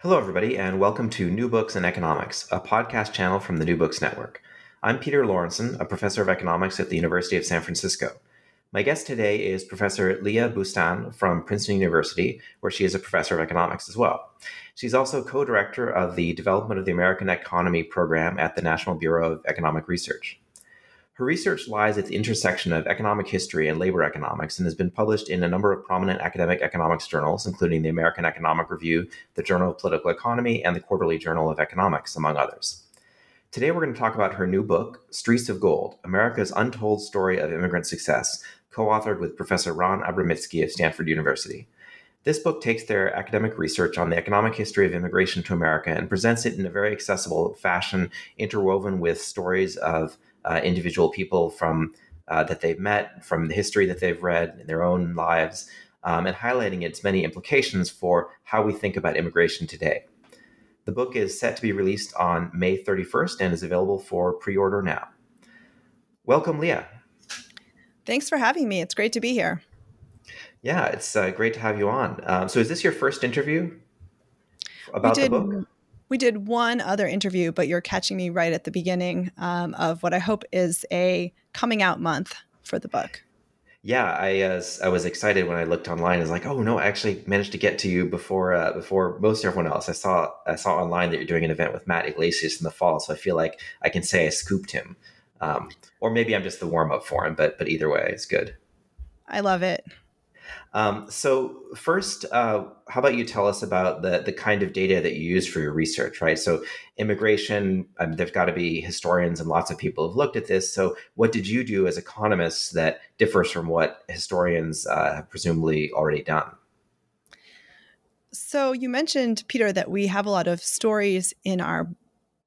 Hello, everybody, and welcome to New Books in Economics, a podcast channel from the New Books Network. I'm Peter Lorentzen, a professor of economics at the University of San Francisco. My guest today is Professor Leah Boustan from Princeton University, where she is a professor of economics as well. She's also co director of the Development of the American Economy program at the National Bureau of Economic Research. Her research lies at the intersection of economic history and labor economics and has been published in a number of prominent academic economics journals, including the American Economic Review, the Journal of Political Economy, and the Quarterly Journal of Economics, among others. Today, we're going to talk about her new book, Streets of Gold America's Untold Story of Immigrant Success, co authored with Professor Ran Abramitzky of Stanford University. This book takes their academic research on the economic history of immigration to America and presents it in a very accessible fashion, interwoven with stories of uh, individual people from uh, that they've met, from the history that they've read in their own lives, um, and highlighting its many implications for how we think about immigration today. The book is set to be released on May 31st and is available for pre order now. Welcome, Leah. Thanks for having me. It's great to be here. Yeah, it's uh, great to have you on. Um, so, is this your first interview about did, the book? We did one other interview, but you're catching me right at the beginning um, of what I hope is a coming out month for the book. Yeah, I uh, I was excited when I looked online. I was like, oh no, I actually managed to get to you before uh, before most everyone else. I saw I saw online that you're doing an event with Matt Yglesias in the fall, so I feel like I can say I scooped him, um, or maybe I'm just the warm up for him. But but either way, it's good. I love it. Um, so first, uh, how about you tell us about the the kind of data that you use for your research, right? So immigration, um, there's got to be historians and lots of people have looked at this. So what did you do as economists that differs from what historians uh, have presumably already done? So you mentioned Peter that we have a lot of stories in our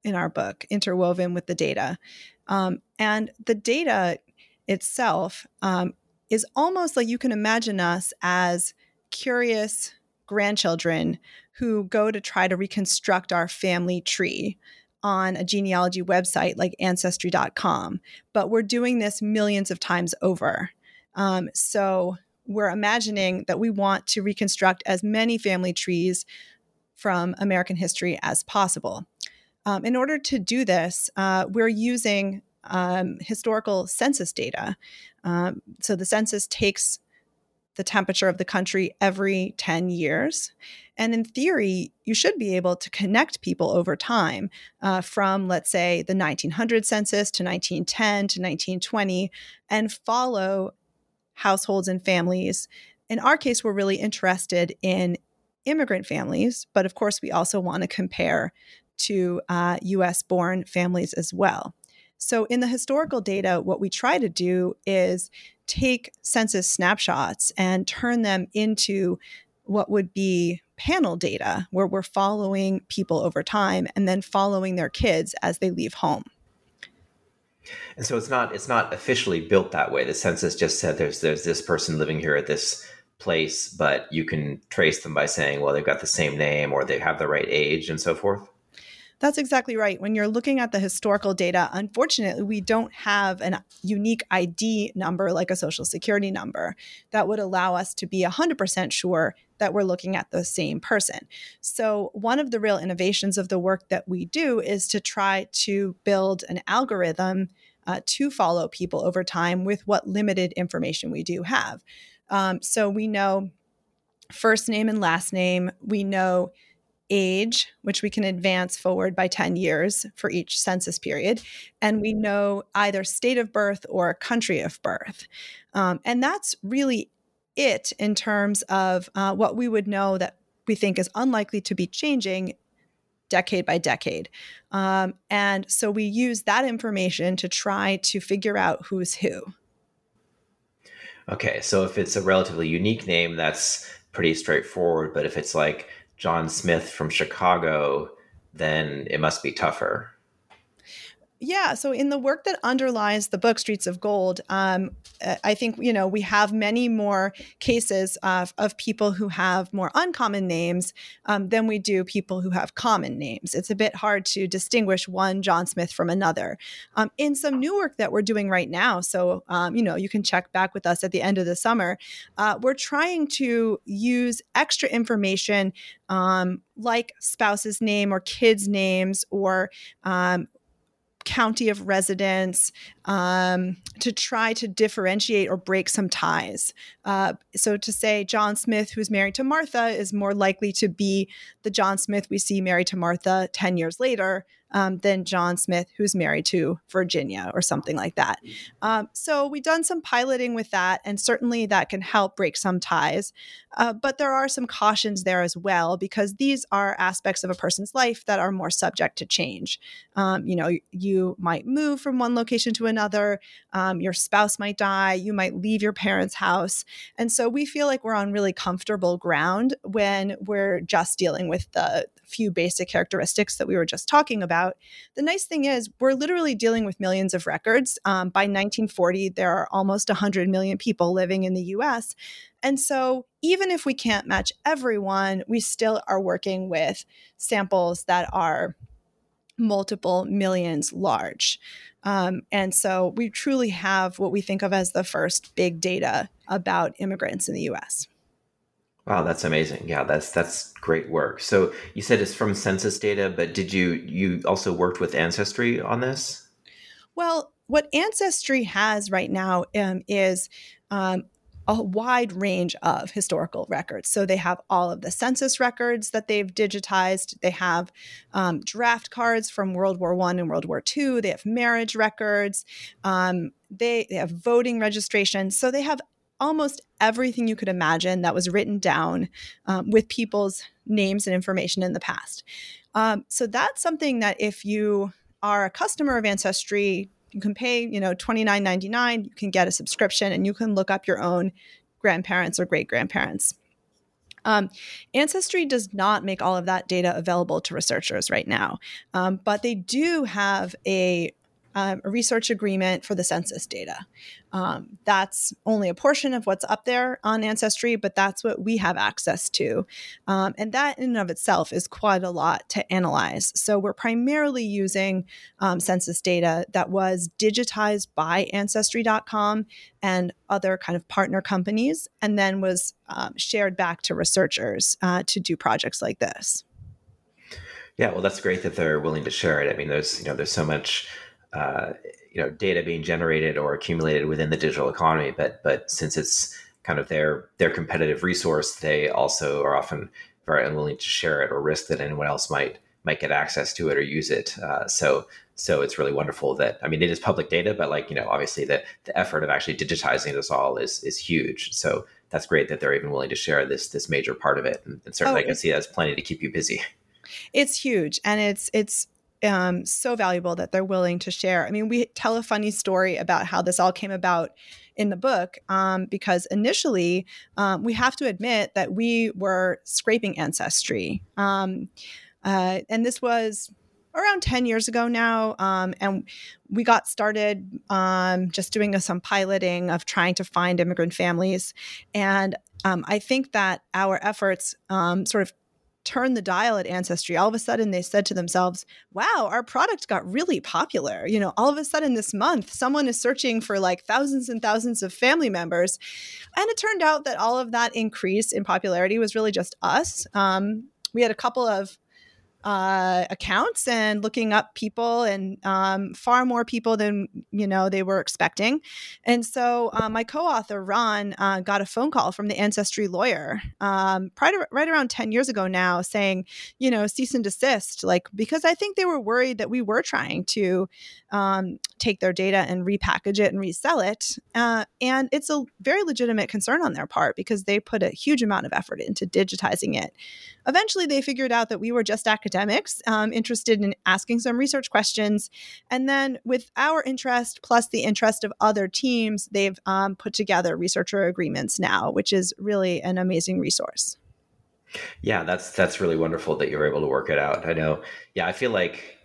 in our book interwoven with the data, um, and the data itself um, is almost like you can imagine us as curious grandchildren who go to try to reconstruct our family tree on a genealogy website like ancestry.com but we're doing this millions of times over. Um, so we're imagining that we want to reconstruct as many family trees from american history as possible. Um, in order to do this uh, we're using um, historical census data. Um, so the census takes the temperature of the country every 10 years. And in theory, you should be able to connect people over time uh, from, let's say, the 1900 census to 1910 to 1920 and follow households and families. In our case, we're really interested in immigrant families, but of course, we also want to compare to uh, US born families as well. So, in the historical data, what we try to do is take census snapshots and turn them into what would be panel data, where we're following people over time and then following their kids as they leave home. And so it's not it's not officially built that way. The census just said there's there's this person living here at this place, but you can trace them by saying, well, they've got the same name or they have the right age and so forth. That's exactly right. When you're looking at the historical data, unfortunately, we don't have a unique ID number like a social security number that would allow us to be 100% sure that we're looking at the same person. So, one of the real innovations of the work that we do is to try to build an algorithm uh, to follow people over time with what limited information we do have. Um, so, we know first name and last name. We know age, which we can advance forward by 10 years for each census period. And we know either state of birth or country of birth. Um, and that's really it in terms of uh, what we would know that we think is unlikely to be changing decade by decade. Um, and so we use that information to try to figure out who's who. Okay, so if it's a relatively unique name, that's pretty straightforward. But if it's like John Smith from Chicago, then it must be tougher. Yeah. So in the work that underlies the book Streets of Gold, um, uh, I think you know we have many more cases of, of people who have more uncommon names um, than we do people who have common names. It's a bit hard to distinguish one John Smith from another. Um, in some new work that we're doing right now, so um, you know you can check back with us at the end of the summer. Uh, we're trying to use extra information um, like spouse's name or kids' names or um, county of residence um, to try to differentiate or break some ties. Uh, so to say John Smith, who's married to Martha, is more likely to be the John Smith we see married to Martha 10 years later um, than John Smith, who's married to Virginia or something like that. Um, so we've done some piloting with that, and certainly that can help break some ties. Uh, but there are some cautions there as well because these are aspects of a person's life that are more subject to change. Um, you know, you might move from one location to another, um, your spouse might die, you might leave your parents' house. And so we feel like we're on really comfortable ground when we're just dealing with the few basic characteristics that we were just talking about. The nice thing is, we're literally dealing with millions of records. Um, by 1940, there are almost 100 million people living in the US. And so, even if we can't match everyone, we still are working with samples that are multiple millions large. Um, and so, we truly have what we think of as the first big data about immigrants in the US. Wow, that's amazing. Yeah, that's that's great work. So you said it's from census data, but did you you also worked with Ancestry on this? Well, what Ancestry has right now um, is um, a wide range of historical records. So they have all of the census records that they've digitized. They have um, draft cards from World War One and World War Two. They have marriage records. Um, they, they have voting registration. So they have almost everything you could imagine that was written down um, with people's names and information in the past. Um, so that's something that if you are a customer of Ancestry, you can pay, you know, twenty nine ninety nine. You can get a subscription, and you can look up your own grandparents or great grandparents. Um, Ancestry does not make all of that data available to researchers right now, um, but they do have a um, a research agreement for the census data. Um, that's only a portion of what's up there on Ancestry, but that's what we have access to. Um, and that in and of itself is quite a lot to analyze. So we're primarily using um, census data that was digitized by Ancestry.com and other kind of partner companies, and then was um, shared back to researchers uh, to do projects like this. Yeah, well, that's great that they're willing to share it. I mean, there's you know there's so much uh, you know data being generated or accumulated within the digital economy but but since it's kind of their their competitive resource they also are often very unwilling to share it or risk that anyone else might might get access to it or use it. Uh, so so it's really wonderful that i mean it is public data but like you know obviously the the effort of actually digitizing this all is is huge. So that's great that they're even willing to share this this major part of it. And, and certainly oh, i can see that's plenty to keep you busy. It's huge and it's it's um, so valuable that they're willing to share. I mean, we tell a funny story about how this all came about in the book um, because initially um, we have to admit that we were scraping ancestry. Um, uh, and this was around 10 years ago now. Um, and we got started um, just doing some piloting of trying to find immigrant families. And I think that our efforts sort of turned the dial at Ancestry, all of a sudden they said to themselves, wow, our product got really popular. You know, all of a sudden this month, someone is searching for like thousands and thousands of family members. And it turned out that all of that increase in popularity was really just us. Um, we had a couple of uh, accounts and looking up people and um, far more people than you know they were expecting. And so uh, my co-author Ran uh, got a phone call from the ancestry lawyer um, right, right around ten years ago now, saying, you know, cease and desist, like because I think they were worried that we were trying to um, take their data and repackage it and resell it. Uh, and it's a very legitimate concern on their part because they put a huge amount of effort into digitizing it. Eventually, they figured out that we were just academics um, interested in asking some research questions. And then, with our interest plus the interest of other teams, they've um, put together researcher agreements now, which is really an amazing resource. Yeah, that's that's really wonderful that you were able to work it out. I know. Yeah, I feel like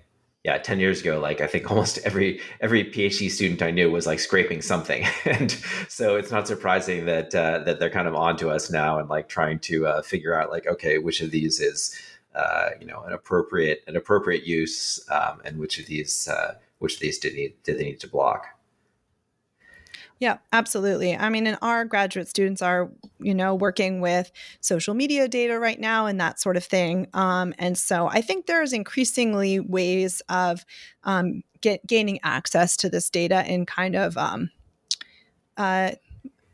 yeah, 10 years ago, like I think almost every every PhD student I knew was like scraping something. and so it's not surprising that uh, that they're kind of onto us now and like trying to uh, figure out like, okay, which of these is uh, you know an appropriate an appropriate use um, and which of these uh, which of these did need did they need to block. Yeah, absolutely. I mean, and our graduate students are, you know, working with social media data right now and that sort of thing. Um, and so I think there's increasingly ways of um, get, gaining access to this data in kind of um, uh,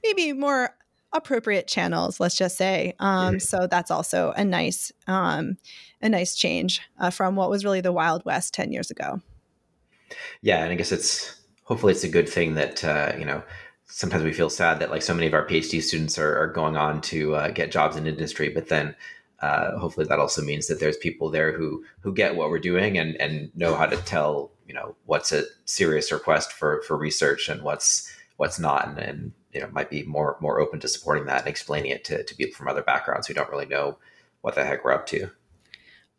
maybe more appropriate channels. Let's just say. Um. So that's also a nice, um, a nice change uh, from what was really the Wild West ten years ago. Yeah, and I guess it's hopefully it's a good thing that uh, you know sometimes we feel sad that like so many of our phd students are, are going on to uh, get jobs in industry but then uh, hopefully that also means that there's people there who who get what we're doing and and know how to tell you know what's a serious request for for research and what's what's not and, and you know might be more more open to supporting that and explaining it to, to people from other backgrounds who don't really know what the heck we're up to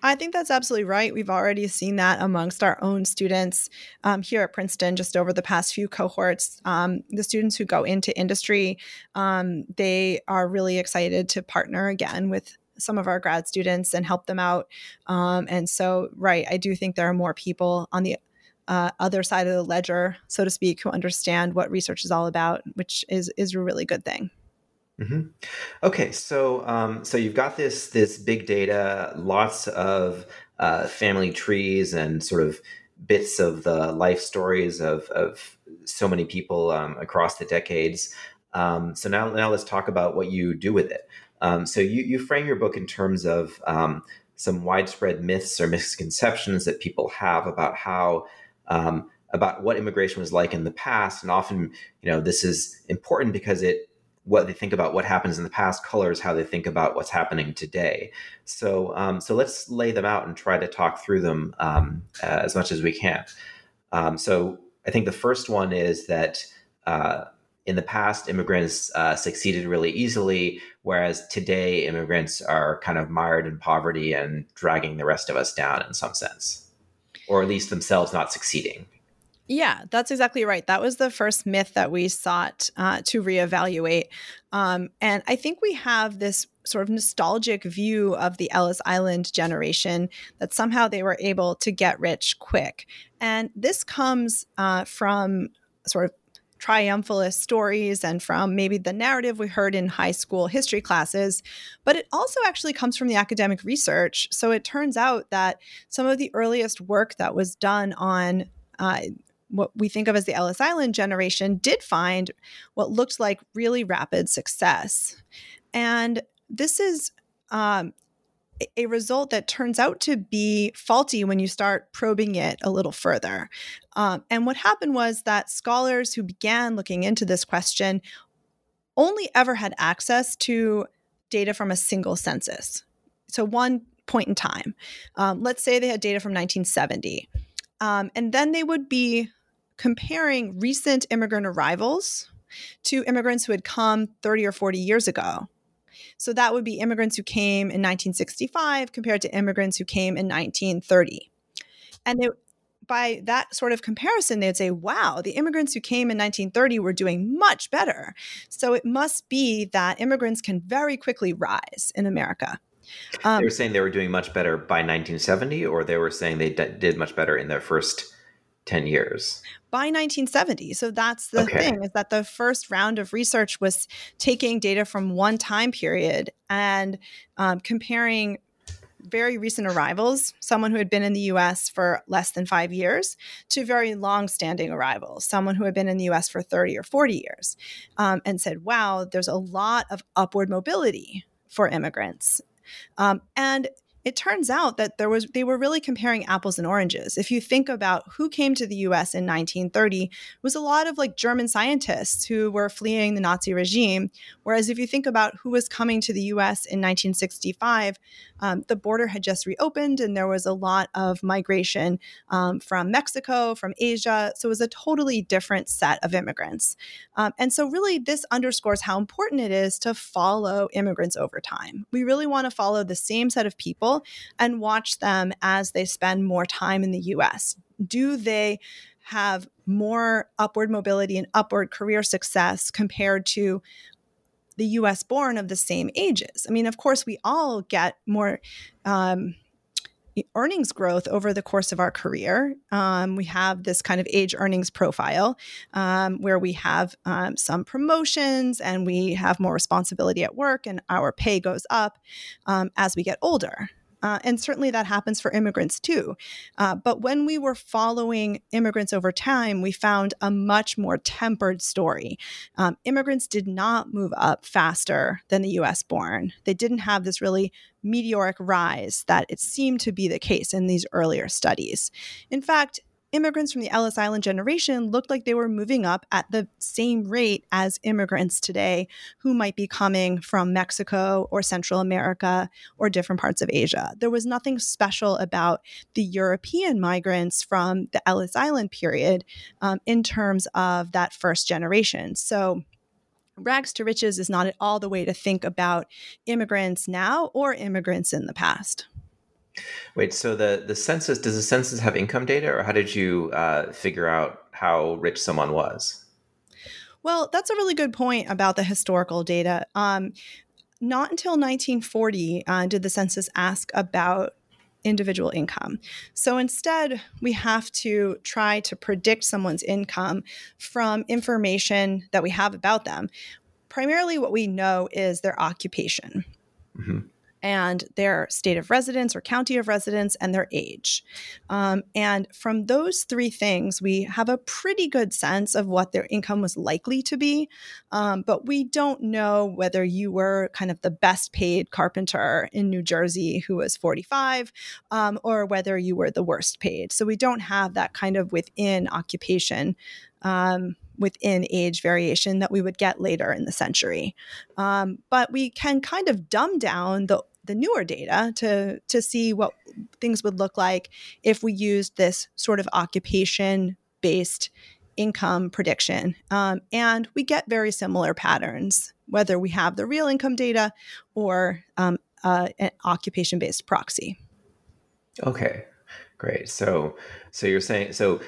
I think that's absolutely right. We've already seen that amongst our own students um, here at Princeton, just over the past few cohorts. Um, the students who go into industry, um, they are really excited to partner again with some of our grad students and help them out. Um, and so, right, I do think there are more people on the uh, other side of the ledger, so to speak, who understand what research is all about, which is is a really good thing. Mm-hmm. Okay, so um, so you've got this this big data, lots of uh, family trees and sort of bits of the life stories of of so many people um, across the decades. Um, so now now let's talk about what you do with it. Um, so you you frame your book in terms of um, some widespread myths or misconceptions that people have about how um, about what immigration was like in the past, and often you know this is important because it what they think about what happens in the past colors how they think about what's happening today. So, um, so let's lay them out and try to talk through them um, uh, as much as we can. Um, so, I think the first one is that uh, in the past, immigrants uh, succeeded really easily, whereas today, immigrants are kind of mired in poverty and dragging the rest of us down in some sense, or at least themselves not succeeding. Yeah, that's exactly right. That was the first myth that we sought uh, to reevaluate. Um, and I think we have this sort of nostalgic view of the Ellis Island generation that somehow they were able to get rich quick. And this comes uh, from sort of triumphalist stories and from maybe the narrative we heard in high school history classes, but it also actually comes from the academic research. So it turns out that some of the earliest work that was done on uh, what we think of as the Ellis Island generation did find what looked like really rapid success. And this is um, a result that turns out to be faulty when you start probing it a little further. Um, and what happened was that scholars who began looking into this question only ever had access to data from a single census. So, one point in time. Um, let's say they had data from 1970. Um, and then they would be comparing recent immigrant arrivals to immigrants who had come 30 or 40 years ago. So that would be immigrants who came in 1965 compared to immigrants who came in 1930. And they, by that sort of comparison, they'd say, wow, the immigrants who came in 1930 were doing much better. So it must be that immigrants can very quickly rise in America. Um, they were saying they were doing much better by 1970, or they were saying they d- did much better in their first 10 years by 1970 so that's the okay. thing is that the first round of research was taking data from one time period and um, comparing very recent arrivals, someone who had been in the US for less than five years, to very long standing arrivals, someone who had been in the US for 30 or 40 years, um, and said, wow, there's a lot of upward mobility for immigrants. Um, and it turns out that there was they were really comparing apples and oranges. If you think about who came to the US in 1930, it was a lot of like German scientists who were fleeing the Nazi regime, whereas if you think about who was coming to the US in 1965, um, the border had just reopened and there was a lot of migration um, from Mexico, from Asia. So it was a totally different set of immigrants. Um, and so, really, this underscores how important it is to follow immigrants over time. We really want to follow the same set of people and watch them as they spend more time in the US. Do they have more upward mobility and upward career success compared to the US born of the same ages. I mean, of course, we all get more um, earnings growth over the course of our career. Um, we have this kind of age earnings profile um, where we have um, some promotions and we have more responsibility at work and our pay goes up um, as we get older. Uh, and certainly that happens for immigrants too. Uh, but when we were following immigrants over time, we found a much more tempered story. Um, immigrants did not move up faster than the US born. They didn't have this really meteoric rise that it seemed to be the case in these earlier studies. In fact, immigrants from the Ellis Island generation looked like they were moving up at the same rate as immigrants today who might be coming from Mexico or Central America or different parts of Asia. There was nothing special about the European migrants from the Ellis Island period um, in terms of that first generation. So, rags to riches is not at all the way to think about immigrants now or immigrants in the past. Wait, so the the census does the census have income data, or how did you uh, figure out how rich someone was? Well, that's a really good point about the historical data. Um, not until 1940 uh, did the census ask about individual income. So instead, we have to try to predict someone's income from information that we have about them. Primarily, what we know is their occupation. Mm-hmm and their state of residence or county of residence and their age. Um, and from those three things, we have a pretty good sense of what their income was likely to be. Um, but we don't know whether you were kind of the best paid carpenter in New Jersey who was 45 um, or whether you were the worst paid. So we don't have that kind of within occupation. Um, within age variation that we would get later in the century. Um, but we can kind of dumb down the the newer data to to see what things would look like if we used this sort of occupation based income prediction. Um, and we get very similar patterns whether we have the real income data or um, uh, an occupation based proxy. Okay great. So so you're saying so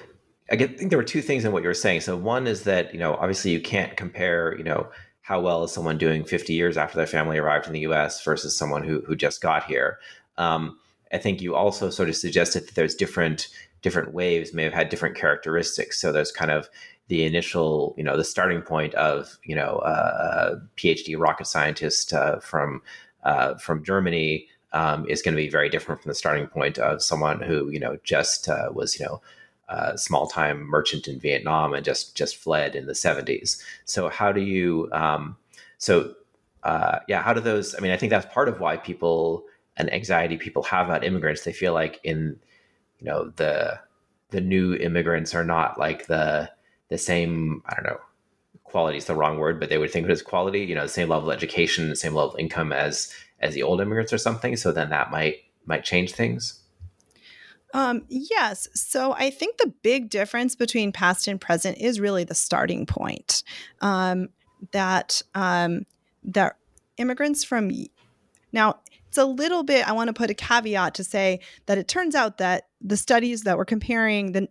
I think there were two things in what you were saying. So one is that you know obviously you can't compare you know how well is someone doing 50 years after their family arrived in the US versus someone who, who just got here. Um, I think you also sort of suggested that there's different different waves may have had different characteristics. So there's kind of the initial, you know, the starting point of, you know, uh, a PhD rocket scientist uh, from uh, from Germany um, is going to be very different from the starting point of someone who, you know, just uh, was, you know, uh, small time merchant in Vietnam and just just fled in the 70s. So how do you um, so uh, yeah how do those I mean I think that's part of why people and anxiety people have about immigrants. They feel like in you know the the new immigrants are not like the the same I don't know quality is the wrong word but they would think of it as quality you know the same level of education the same level of income as as the old immigrants or something. So then that might might change things um, yes. So I think the big difference between past and present is really the starting point. Um, that um, that immigrants from now it's a little bit. I want to put a caveat to say that it turns out that the studies that were comparing the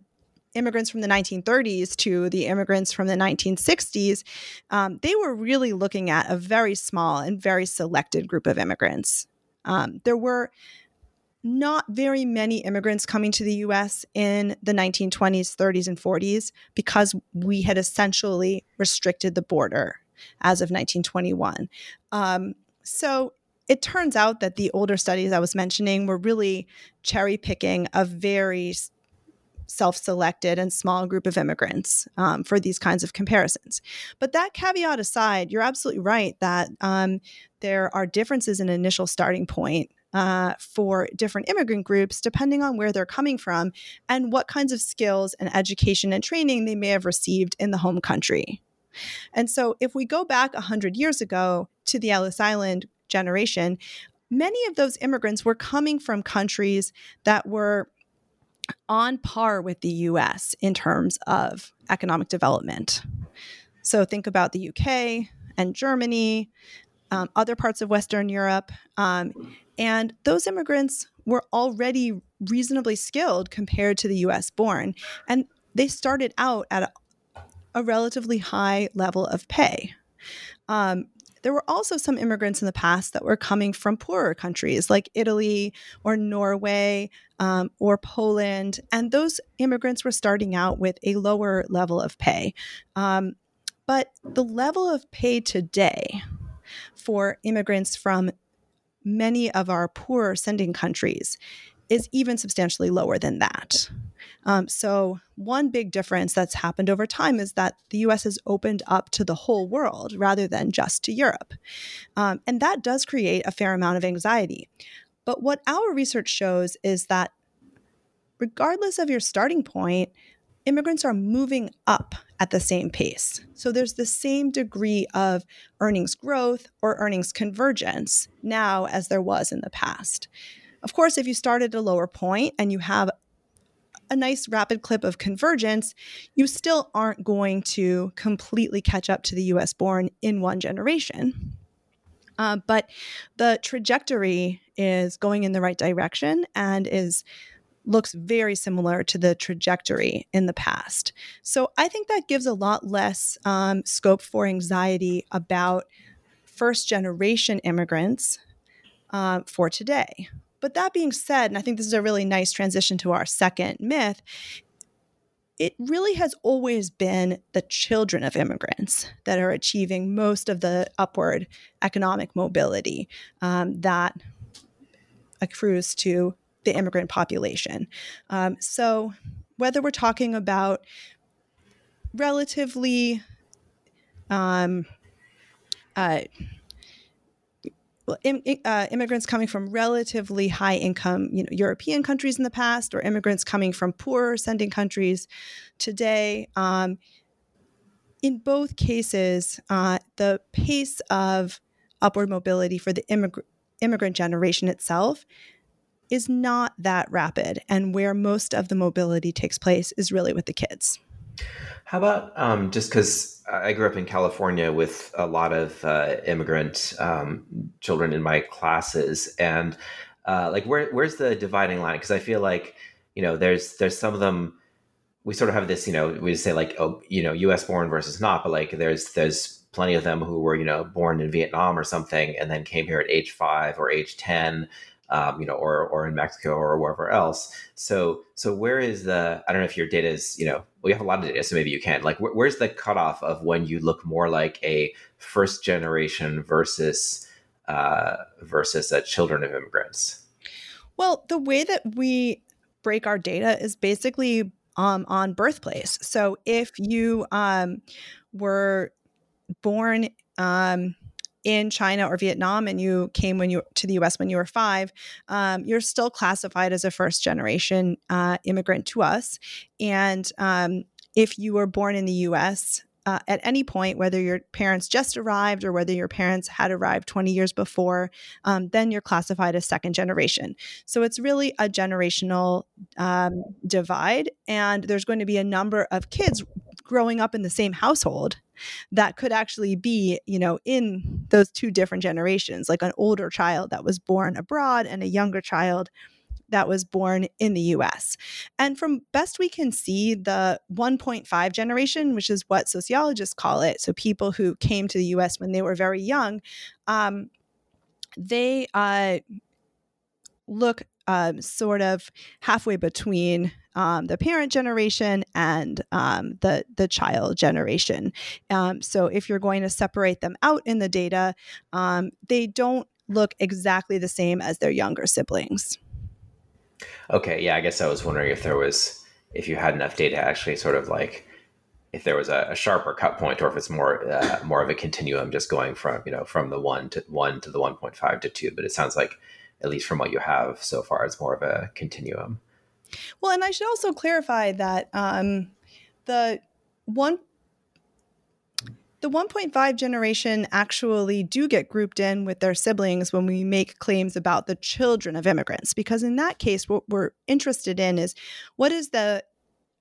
immigrants from the 1930s to the immigrants from the 1960s, um, they were really looking at a very small and very selected group of immigrants. Um, there were not very many immigrants coming to the US in the 1920s, 30s, and 40s because we had essentially restricted the border as of 1921. Um, so it turns out that the older studies I was mentioning were really cherry picking a very self selected and small group of immigrants um, for these kinds of comparisons. But that caveat aside, you're absolutely right that um, there are differences in initial starting point. Uh, for different immigrant groups, depending on where they're coming from and what kinds of skills and education and training they may have received in the home country. And so, if we go back 100 years ago to the Ellis Island generation, many of those immigrants were coming from countries that were on par with the US in terms of economic development. So think about the UK and Germany, um, other parts of Western Europe. Um, and those immigrants were already reasonably skilled compared to the US born. And they started out at a, a relatively high level of pay. Um, there were also some immigrants in the past that were coming from poorer countries like Italy or Norway um, or Poland. And those immigrants were starting out with a lower level of pay. Um, but the level of pay today for immigrants from many of our poorer sending countries is even substantially lower than that. Um, so, one big difference that's happened over time is that the US has opened up to the whole world rather than just to Europe. Um, and that does create a fair amount of anxiety. But what our research shows is that regardless of your starting point, immigrants are moving up at the same pace. So there's the same degree of earnings growth or earnings convergence now as there was in the past. Of course, if you start at a lower point and you have a nice rapid clip of convergence, you still aren't going to completely catch up to the US born in one generation. Uh, but the trajectory is going in the right direction and is looks very similar to the trajectory in the past. So I think that gives a lot less um, scope for anxiety about first generation immigrants uh, for today. But that being said, and I think this is a really nice transition to our second myth, it really has always been the children of immigrants that are achieving most of the upward economic mobility um, that accrues to the immigrant population. Um, so, whether we're talking about relatively um, uh, Im, uh, immigrants coming from relatively high income you know, European countries in the past, or immigrants coming from poorer sending countries today. Um, in both cases, uh, the pace of upward mobility for the immig- immigrant generation itself is not that rapid. And where most of the mobility takes place is really with the kids. How about um, just because I grew up in California with a lot of uh, immigrant um, children in my classes, and uh, like where where's the dividing line? Because I feel like you know there's there's some of them we sort of have this you know we say like oh you know U.S. born versus not, but like there's there's plenty of them who were you know born in Vietnam or something and then came here at age five or age ten um, you know, or or in Mexico or wherever else. So so where is the? I don't know if your data is, you know, we have a lot of data, so maybe you can. Like, wh- where's the cutoff of when you look more like a first generation versus uh, versus a children of immigrants? Well, the way that we break our data is basically um, on birthplace. So if you um, were born um, in China or Vietnam and you came when you to the U.S. when you were five, um, you're still classified as a first generation uh, immigrant to us. And um, if you were born in the U.S. Uh, at any point, whether your parents just arrived or whether your parents had arrived 20 years before, um, then you're classified as second generation. So it's really a generational um, divide. And there's going to be a number of kids growing up in the same household that could actually be, you know, in those two different generations, like an older child that was born abroad and a younger child that was born in the US. And from best we can see, the 1.5 generation, which is what sociologists call it, so people who came to the US when they were very young, um, they uh, look um, sort of halfway between um, the parent generation and um, the the child generation. Um, so if you're going to separate them out in the data, um, they don't look exactly the same as their younger siblings. Okay, yeah, I guess I was wondering if there was if you had enough data actually sort of like if there was a, a sharper cut point or if it's more uh, more of a continuum just going from you know from the one to one to the 1.5 to two but it sounds like at least from what you have so far it's more of a continuum well and i should also clarify that um, the one the 1.5 generation actually do get grouped in with their siblings when we make claims about the children of immigrants because in that case what we're interested in is what is the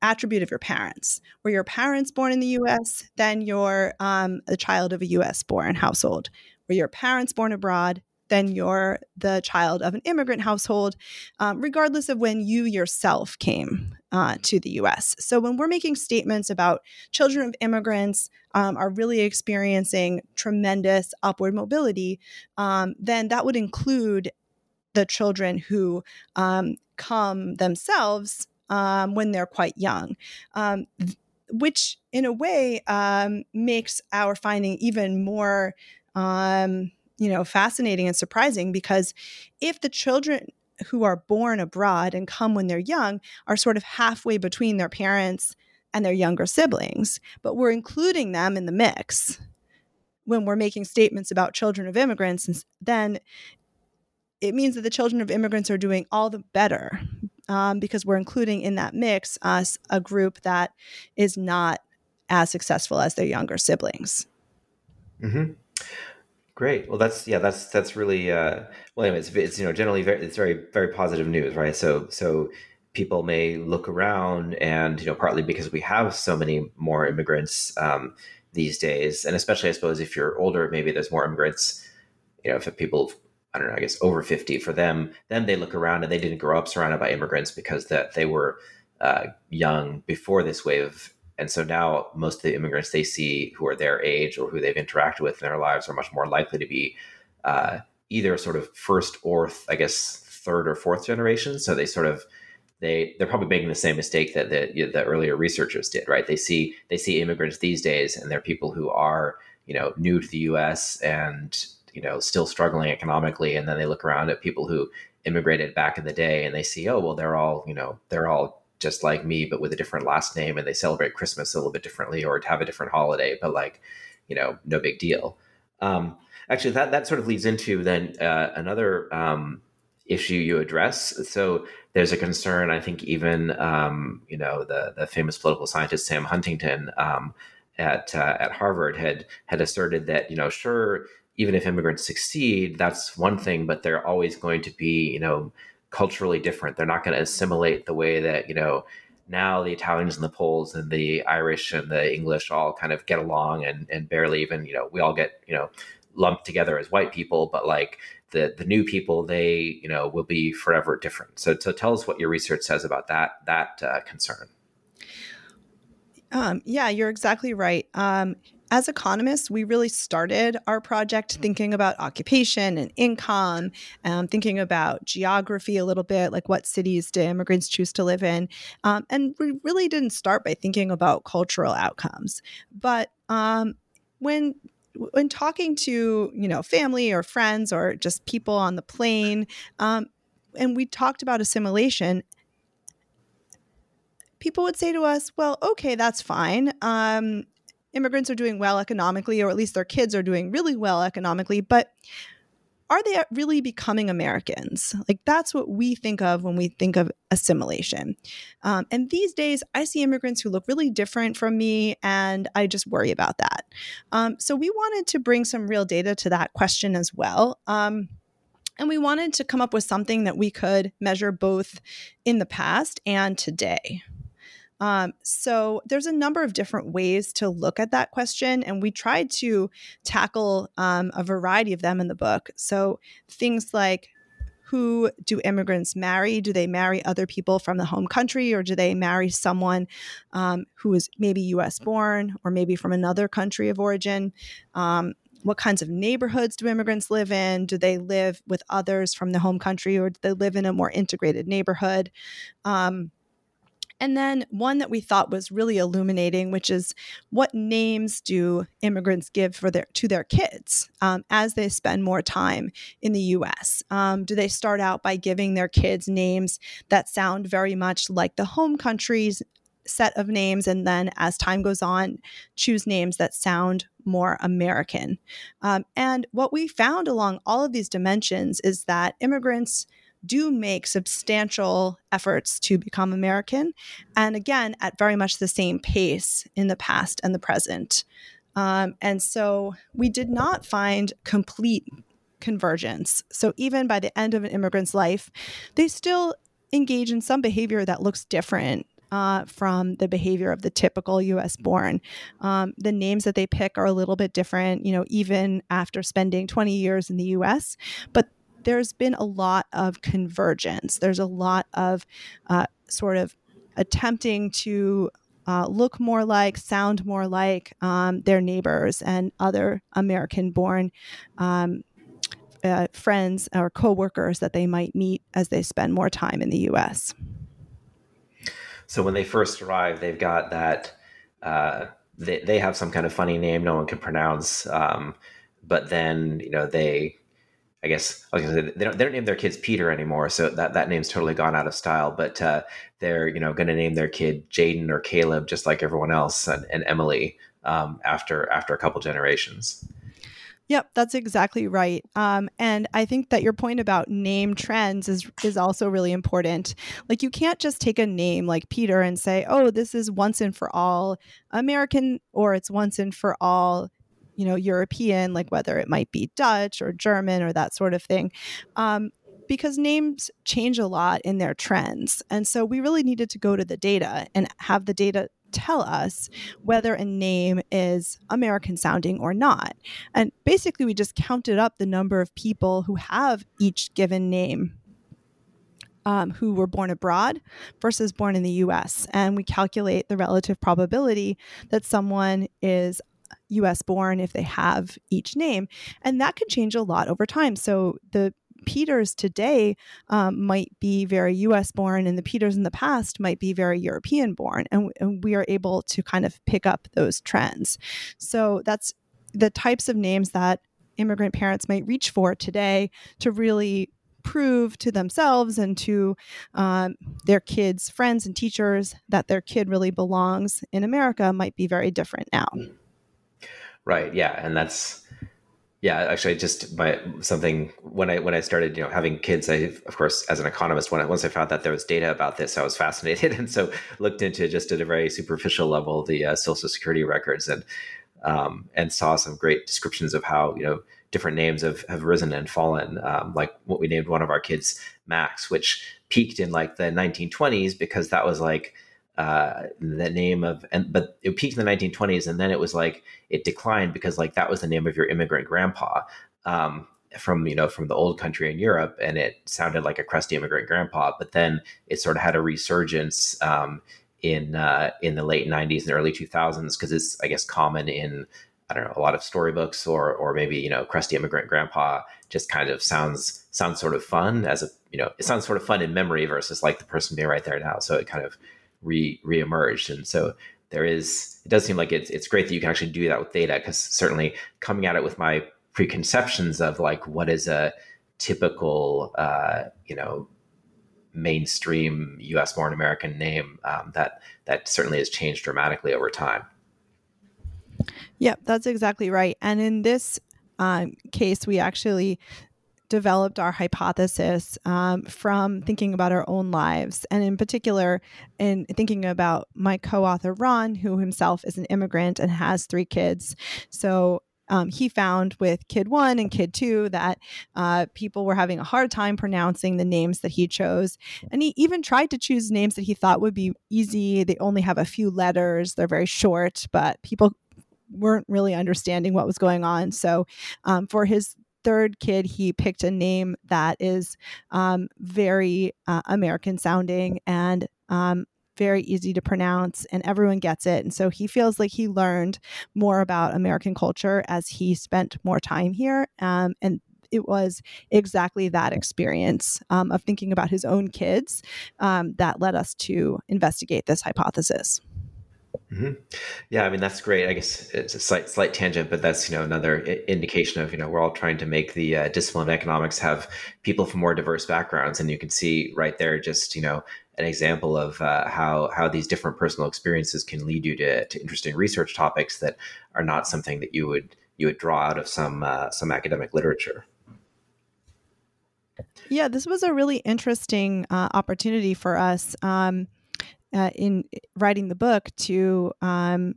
attribute of your parents. Were your parents born in the US? Then you're um, a child of a US born household. Were your parents born abroad? Then you're the child of an immigrant household, um, regardless of when you yourself came uh, to the US. So when we're making statements about children of immigrants um, are really experiencing tremendous upward mobility, um, then that would include the children who um, come themselves um, when they're quite young. Um, th- which, in a way, um, makes our finding even more, um, you know, fascinating and surprising. Because if the children who are born abroad and come when they're young are sort of halfway between their parents and their younger siblings, but we're including them in the mix when we're making statements about children of immigrants, then it means that the children of immigrants are doing all the better um, because we're including in that mix us a group that is not as successful as their younger siblings. Mm-hmm. Great. Well, that's yeah, that's that's really uh, well. Anyway, it's, it's you know generally very it's very very positive news, right? So so people may look around and you know partly because we have so many more immigrants um, these days, and especially I suppose if you're older, maybe there's more immigrants. You know, if people I don't know, I guess over 50 for them, then they look around and they didn't grow up surrounded by immigrants because that they were uh, young before this wave. And so now most of the immigrants they see who are their age or who they've interacted with in their lives are much more likely to be uh, either sort of first or I guess third or fourth generation. So they sort of they they're probably making the same mistake that the, the earlier researchers did, right? They see they see immigrants these days and they're people who are you know new to the U.S. and you know still struggling economically and then they look around at people who immigrated back in the day and they see oh well they're all you know they're all just like me but with a different last name and they celebrate christmas a little bit differently or to have a different holiday but like you know no big deal. Um, actually that that sort of leads into then uh, another um, issue you address. So there's a concern i think even um, you know the the famous political scientist sam huntington um, at uh, at harvard had had asserted that you know sure even if immigrants succeed, that's one thing, but they're always going to be, you know, culturally different. They're not going to assimilate the way that, you know, now the Italians and the Poles and the Irish and the English all kind of get along and, and barely even, you know, we all get, you know, lumped together as white people, but like the the new people, they, you know, will be forever different. So, so tell us what your research says about that that uh, concern. Um, yeah, you're exactly right. Um, as economists, we really started our project thinking about occupation and income, um, thinking about geography a little bit, like what cities do immigrants choose to live in. Um, and we really didn't start by thinking about cultural outcomes. But um, when when talking to you know family or friends or just people on the plane, um, and we talked about assimilation, people would say to us, well, okay, that's fine. Um, immigrants are doing well economically, or at least their kids are doing really well economically, but are they really becoming Americans? Like that's what we think of when we think of assimilation. Um, and these days, I see immigrants who look really different from me, and I just worry about that. Um, so we wanted to bring some real data to that question as well. Um, and we wanted to come up with something that we could measure both in the past and today. Um, so there's a number of different ways to look at that question, and we tried to tackle um, a variety of them in the book. So things like who do immigrants marry? Do they marry other people from the home country, or do they marry someone um, who is maybe U.S. born or maybe from another country of origin? Um, what kinds of neighborhoods do immigrants live in? Do they live with others from the home country, or do they live in a more integrated neighborhood? And then one that we thought was really illuminating, which is what names do immigrants give for their to their kids um, as they spend more time in the U.S. Um, do they start out by giving their kids names that sound very much like the home country's set of names, and then as time goes on, choose names that sound more American? Um, and what we found along all of these dimensions is that immigrants do make substantial efforts to become American. And again, at very much the same pace in the past and the present. Um, and so we did not find complete convergence. So even by the end of an immigrant's life, they still engage in some behavior that looks different uh, from the behavior of the typical US born. Um, the names that they pick are a little bit different, you know, even after spending 20 years in the US, but there's been a lot of convergence. There's a lot of uh, sort of attempting to uh, look more like, sound more like um, their neighbors and other American born um, uh, friends or coworkers that they might meet as they spend more time in the US. So when they first arrive, they've got that. Uh, they, they have some kind of funny name no one can pronounce, um, but then you know they I guess I was gonna say they don't they don't name their kids Peter anymore, so that that name's totally gone out of style. But uh, they're you know going to name their kid Jaden or Caleb, just like everyone else, and, and Emily um, after after a couple generations. Yep, that's exactly right. Um, and I think that your point about name trends is is also really important. Like you can't just take a name like Peter and say, "Oh, this is once and for all American," or "It's once and for all you know European, like whether it might be Dutch or German or that sort of thing. Um, because names change a lot in their trends. And so we really needed to go to the data and have the data tell us whether a name is American sounding or not. And basically, we just counted up the number of people who have each given name. Um, who were born abroad versus born in the US. And we calculate the relative probability that someone is US born if they have each name. And that can change a lot over time. So the Peters today um, might be very US born, and the Peters in the past might be very European born. And, and we are able to kind of pick up those trends. So that's the types of names that immigrant parents might reach for today to really prove to themselves and to um, their kids' friends and teachers that their kid really belongs in America might be very different now. Right. Yeah, and that's yeah. Actually, just my something when I when I started, you know, having kids, I of course as an economist, when I, once I found that there was data about this, I was fascinated, and so looked into just at a very superficial level the uh, Social Security records and um, and saw some great descriptions of how you know different names have, have risen and fallen. Um, like what we named one of our kids Max, which peaked in like the 1920s because that was like uh, the name of and but it peaked in the 1920s and then it was like it declined because like that was the name of your immigrant grandpa um, from you know from the old country in Europe and it sounded like a crusty immigrant grandpa but then it sort of had a resurgence um, in uh, in the late 90s and early 2000s because it's I guess common in I don't know a lot of storybooks or or maybe you know crusty immigrant grandpa just kind of sounds sounds sort of fun as a you know it sounds sort of fun in memory versus like the person being right there now. So it kind of re reemerged. And so there is it does seem like it's it's great that you can actually do that with data because certainly coming at it with my preconceptions of like what is a typical uh, you know mainstream U.S. born American name um, that that certainly has changed dramatically over time. Yep, that's exactly right. And in this um, case, we actually developed our hypothesis um, from thinking about our own lives, and in particular, in thinking about my co author, Ran, who himself is an immigrant and has three kids. So um, he found with kid one and kid two that uh, people were having a hard time pronouncing the names that he chose. And he even tried to choose names that he thought would be easy. They only have a few letters, they're very short, but people weren't really understanding what was going on. So um, for his third kid, he picked a name that is um, very uh, American sounding and um, very easy to pronounce, and everyone gets it. And so he feels like he learned more about American culture as he spent more time here. Um, and it was exactly that experience um, of thinking about his own kids um, that led us to investigate this hypothesis. Mm-hmm. Yeah, I mean that's great. I guess it's a slight slight tangent, but that's you know another indication of you know we're all trying to make the uh, discipline of economics have people from more diverse backgrounds, and you can see right there just you know an example of uh, how how these different personal experiences can lead you to, to interesting research topics that are not something that you would you would draw out of some uh, some academic literature. Yeah, this was a really interesting uh, opportunity for us. Um, uh, in writing the book to um,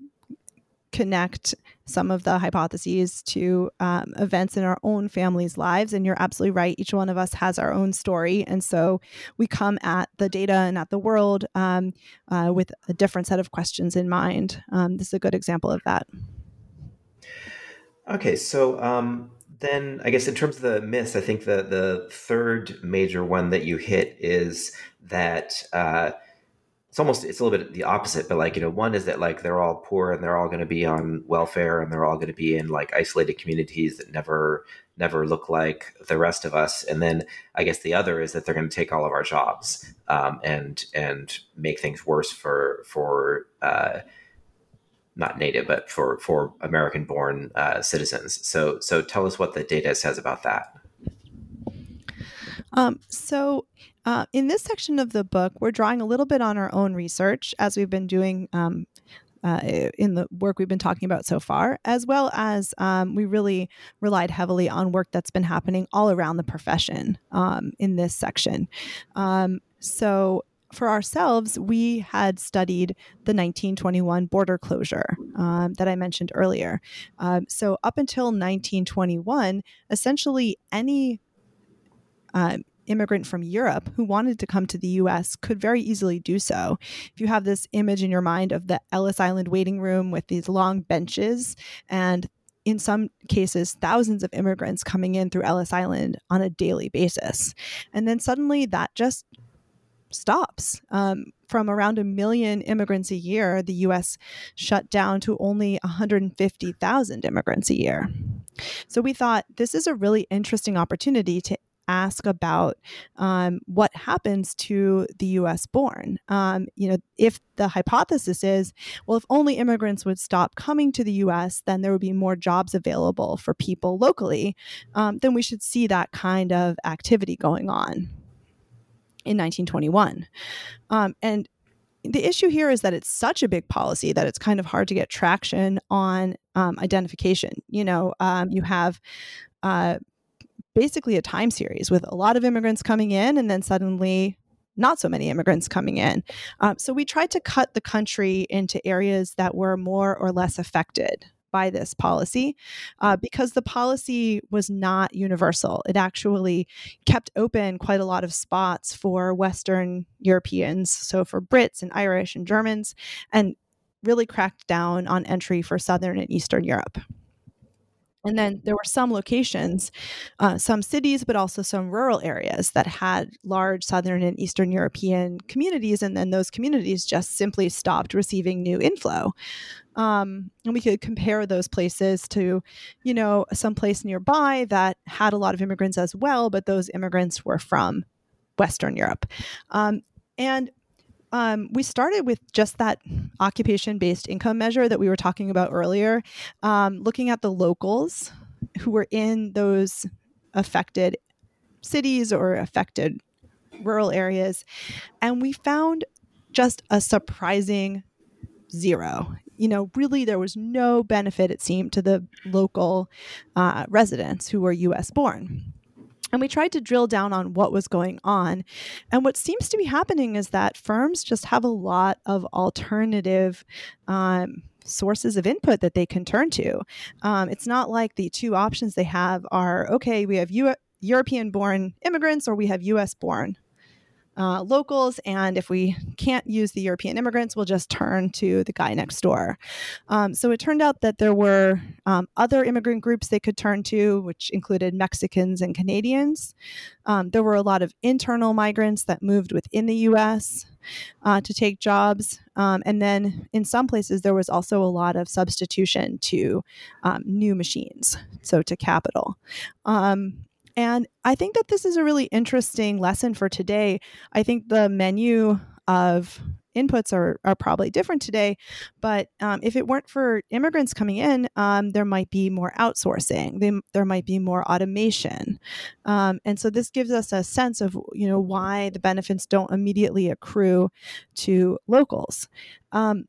connect some of the hypotheses to um, events in our own families' lives. And you're absolutely right. Each one of us has our own story. And so we come at the data and at the world um, uh, with a different set of questions in mind. Um, this is a good example of that. Okay. So, um, then I guess in terms of the myths, I think the the third major one that you hit is that uh, it's almost it's a little bit the opposite but like you know one is that like they're all poor and they're all going to be on welfare and they're all going to be in like isolated communities that never never look like the rest of us. And then i guess the other is that they're going to take all of our jobs um, and and make things worse for for uh, not native but for for american born uh, citizens. So so tell us what the data says about that. Um, so uh, in this section of the book, we're drawing a little bit on our own research as we've been doing um, uh, in the work we've been talking about so far, as well as um, we really relied heavily on work that's been happening all around the profession um, in this section. Um, so, for ourselves, we had studied the 1921 border closure um, that I mentioned earlier. Um, so, up until 1921, essentially any uh, immigrant from Europe who wanted to come to the US could very easily do so. If you have this image in your mind of the Ellis Island waiting room with these long benches and in some cases, thousands of immigrants coming in through Ellis Island on a daily basis. And then suddenly that just stops. Um, from around a million immigrants a year, the US shut down to only 150,000 immigrants a year. So we thought this is a really interesting opportunity to ask about um, what happens to the US born. Um, you know, if the hypothesis is, well, if only immigrants would stop coming to the US, then there would be more jobs available for people locally, um, then we should see that kind of activity going on in 1921. Um, and the issue here is that it's such a big policy that it's kind of hard to get traction on um, identification. You know, um, you have uh, basically a time series with a lot of immigrants coming in and then suddenly not so many immigrants coming in. Um, so we tried to cut the country into areas that were more or less affected by this policy uh, because the policy was not universal. It actually kept open quite a lot of spots for Western Europeans, so for Brits and Irish and Germans, and really cracked down on entry for Southern and Eastern Europe. And then there were some locations, uh, some cities, but also some rural areas that had large Southern and Eastern European communities. And then those communities just simply stopped receiving new inflow. Um, and we could compare those places to, you know, some place nearby that had a lot of immigrants as well, but those immigrants were from Western Europe. Um, and um, we started with just that occupation based income measure that we were talking about earlier, um, looking at the locals who were in those affected cities or affected rural areas. And we found just a surprising zero. You know, really, there was no benefit, it seemed, to the local uh, residents who were US born. And we tried to drill down on what was going on. And what seems to be happening is that firms just have a lot of alternative um, sources of input that they can turn to. Um, it's not like the two options they have are okay, we have U- European born immigrants or we have US born uh, locals. And if we can't use the European immigrants, we'll just turn to the guy next door. Um, so it turned out that there were um, other immigrant groups they could turn to, which included Mexicans and Canadians. Um, there were a lot of internal migrants that moved within the US. Uh, to take jobs. Um, and then in some places, there was also a lot of substitution to um, new machines, so to capital. And I think that this is a really interesting lesson for today. I think the menu of inputs are, are probably different today. But um, if it weren't for immigrants coming in, um, there might be more outsourcing. They, there might be more automation, um, and so this gives us a sense of you know why the benefits don't immediately accrue to locals. Um,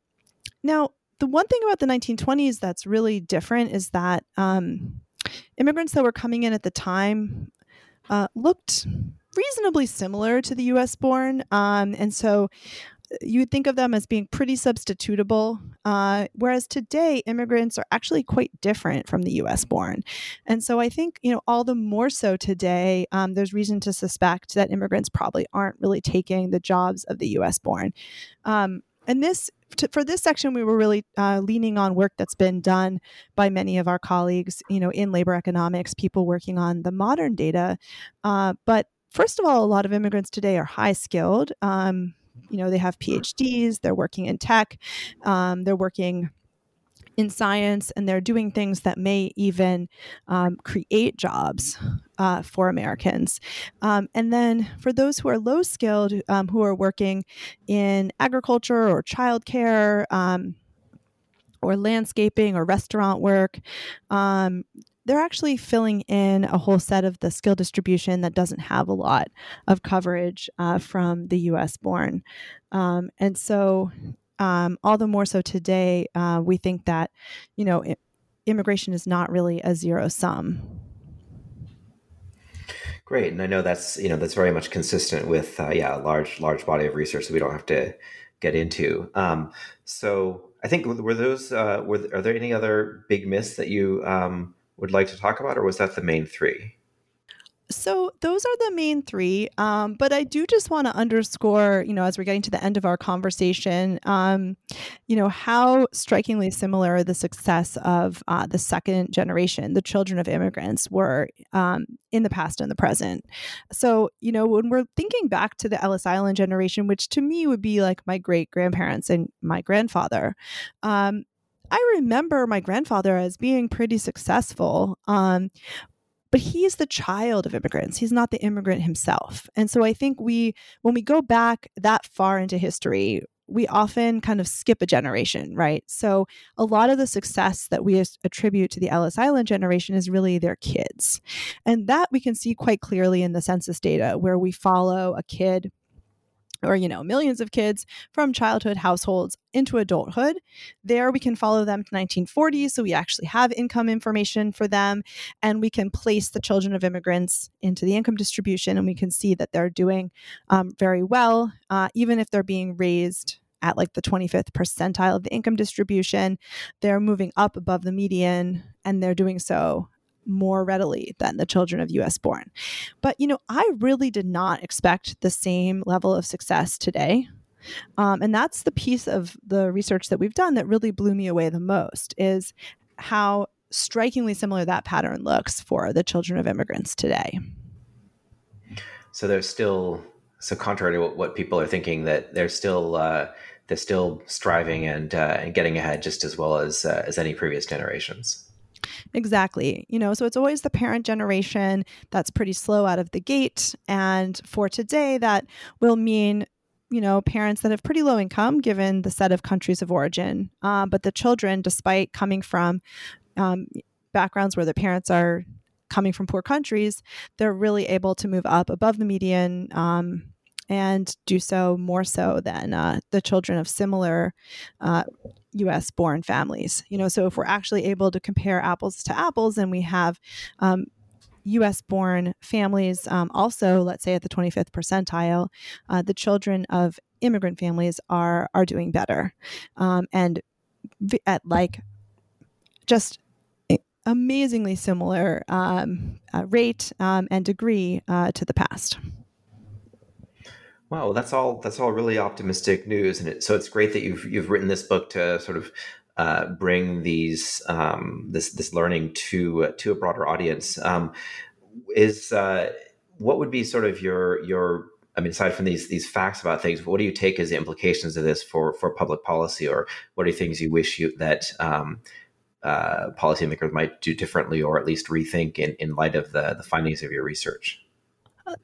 now, the one thing about the 1920s that's really different is that um, immigrants that were coming in at the time uh, looked reasonably similar to the US born. Um, and so you would think of them as being pretty substitutable. Uh, whereas today, immigrants are actually quite different from the US born. And so I think, you know, all the more so today, um, there's reason to suspect that immigrants probably aren't really taking the jobs of the US born. Um, and this, for this section, we were really uh, leaning on work that's been done by many of our colleagues, you know, in labor economics, people working on the modern data. Uh, but first of all, a lot of immigrants today are high skilled. Um, you know, they have PhDs, they're working in tech, um, they're working in science, and they're doing things that may even um, create jobs uh, for Americans. Um, and then for those who are low skilled, um, who are working in agriculture or childcare, um, or landscaping or restaurant work. Um, they're actually filling in a whole set of the skill distribution that doesn't have a lot of coverage uh, from the US born. Um, and so, um, all the more so today, uh, we think that, you know, immigration is not really a zero sum. Great, and I know that's you know that's very much consistent with uh, yeah a large large body of research that we don't have to get into. Um, so I think were those uh, were are there any other big myths that you um, would like to talk about, or was that the main three? So those are the main three. Um, but I do just want to underscore, you know, as we're getting to the end of our conversation, um, you know, how strikingly similar the success of uh, the second generation, the children of immigrants, were um, in the past and the present. So, you know, when we're thinking back to the Ellis Island generation, which to me would be like my great grandparents and my grandfather, um, I remember my grandfather as being pretty successful. Um, but he's the child of immigrants. He's not the immigrant himself. And so I think we, when we go back that far into history, we often kind of skip a generation, right? So a lot of the success that we attribute to the Ellis Island generation is really their kids. And that we can see quite clearly in the census data, where we follow a kid or you know millions of kids from childhood households into adulthood. There we can follow them to 1940 so we actually have income information for them and we can place the children of immigrants into the income distribution and we can see that they're doing um, very well uh, even if they're being raised at like the 25th percentile of the income distribution they're moving up above the median and they're doing so more readily than the children of US born. But, you know, I really did not expect the same level of success today. Um, and that's the piece of the research that we've done that really blew me away the most is how strikingly similar that pattern looks for the children of immigrants today. So there's still so contrary to what, people are thinking that they're still uh, they're still striving and uh, and getting ahead just as well as uh, as any previous generations. Exactly. You know, so it's always the parent generation that's pretty slow out of the gate. And for today, that will mean you know, parents that have pretty low income given the set of countries of origin. Uh, but the children, despite coming from um, backgrounds where the parents are coming from poor countries, they're really able to move up above the median um, and do so more so than uh, the children of similar uh, US born families. You know, so if we're actually able to compare apples to apples and we have um, US born families, um, also, let's say at the 25th percentile, uh, the children of immigrant families are, are doing better. Um, and at like just amazingly similar um, uh, rate um, and degree uh, to the past. Wow, that's all. That's all really optimistic news, and it, so it's great that you've you've written this book to sort of uh, bring these um, this this learning to uh, to a broader audience. Um, is uh, what would be sort of your your I mean, aside from these these facts about things, what do you take as the implications of this for for public policy, or what are things you wish you that um, uh, policymakers might do differently or at least rethink in, in light of the, the findings of your research?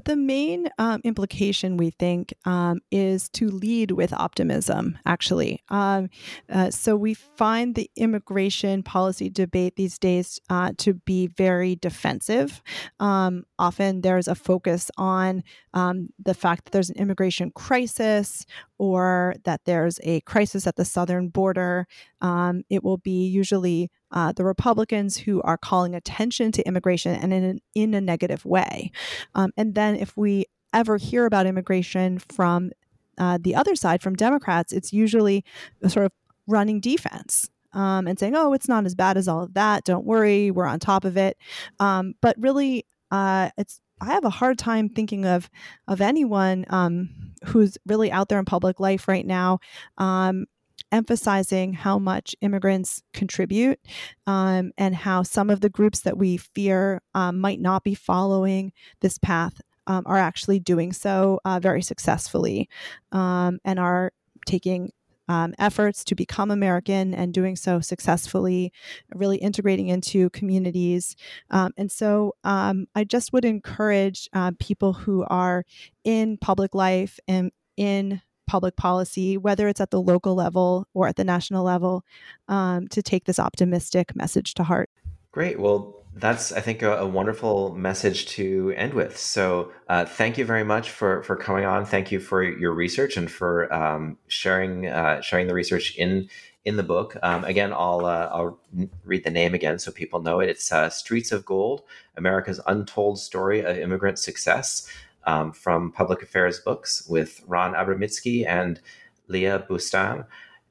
The main um, implication, we think, um, is to lead with optimism, actually. Um, uh, so we find the immigration policy debate these days uh, to be very defensive. Um, often there's a focus on um, the fact that there's an immigration crisis or that there's a crisis at the southern border. Um, it will be usually uh, the Republicans who are calling attention to immigration and in, in a negative way. Um, and then if we ever hear about immigration from uh, the other side, from Democrats, it's usually sort of running defense. Um, and saying, oh, it's not as bad as all of that. Don't worry, we're on top of it. Um, but really, uh, it's I have a hard time thinking of of anyone um, who's really out there in public life right now um, emphasizing how much immigrants contribute um, and how some of the groups that we fear um, might not be following this path um, are actually doing so uh, very successfully um, and are taking um, efforts to become American and doing so successfully, really integrating into communities. Um, and so um, I just would encourage uh, people who are in public life and in public policy, whether it's at the local level or at the national level, um, to take this optimistic message to heart. Great. Well, that's I think a, a wonderful message to end with. So uh, thank you very much for for coming on. Thank you for your research and for um, sharing uh, sharing the research in in the book. Um, again, I'll uh, I'll read the name again so people know it. It's uh, Streets of Gold: America's Untold Story of Immigrant Success um, from Public Affairs Books with Ran Abramitzky and Leah Boustan,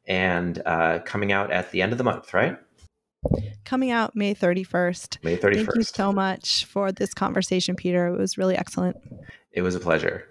and uh, coming out at the end of the month, right? Coming out May 31st. May 31st. Thank you so much for this conversation, Peter. It was really excellent. It was a pleasure.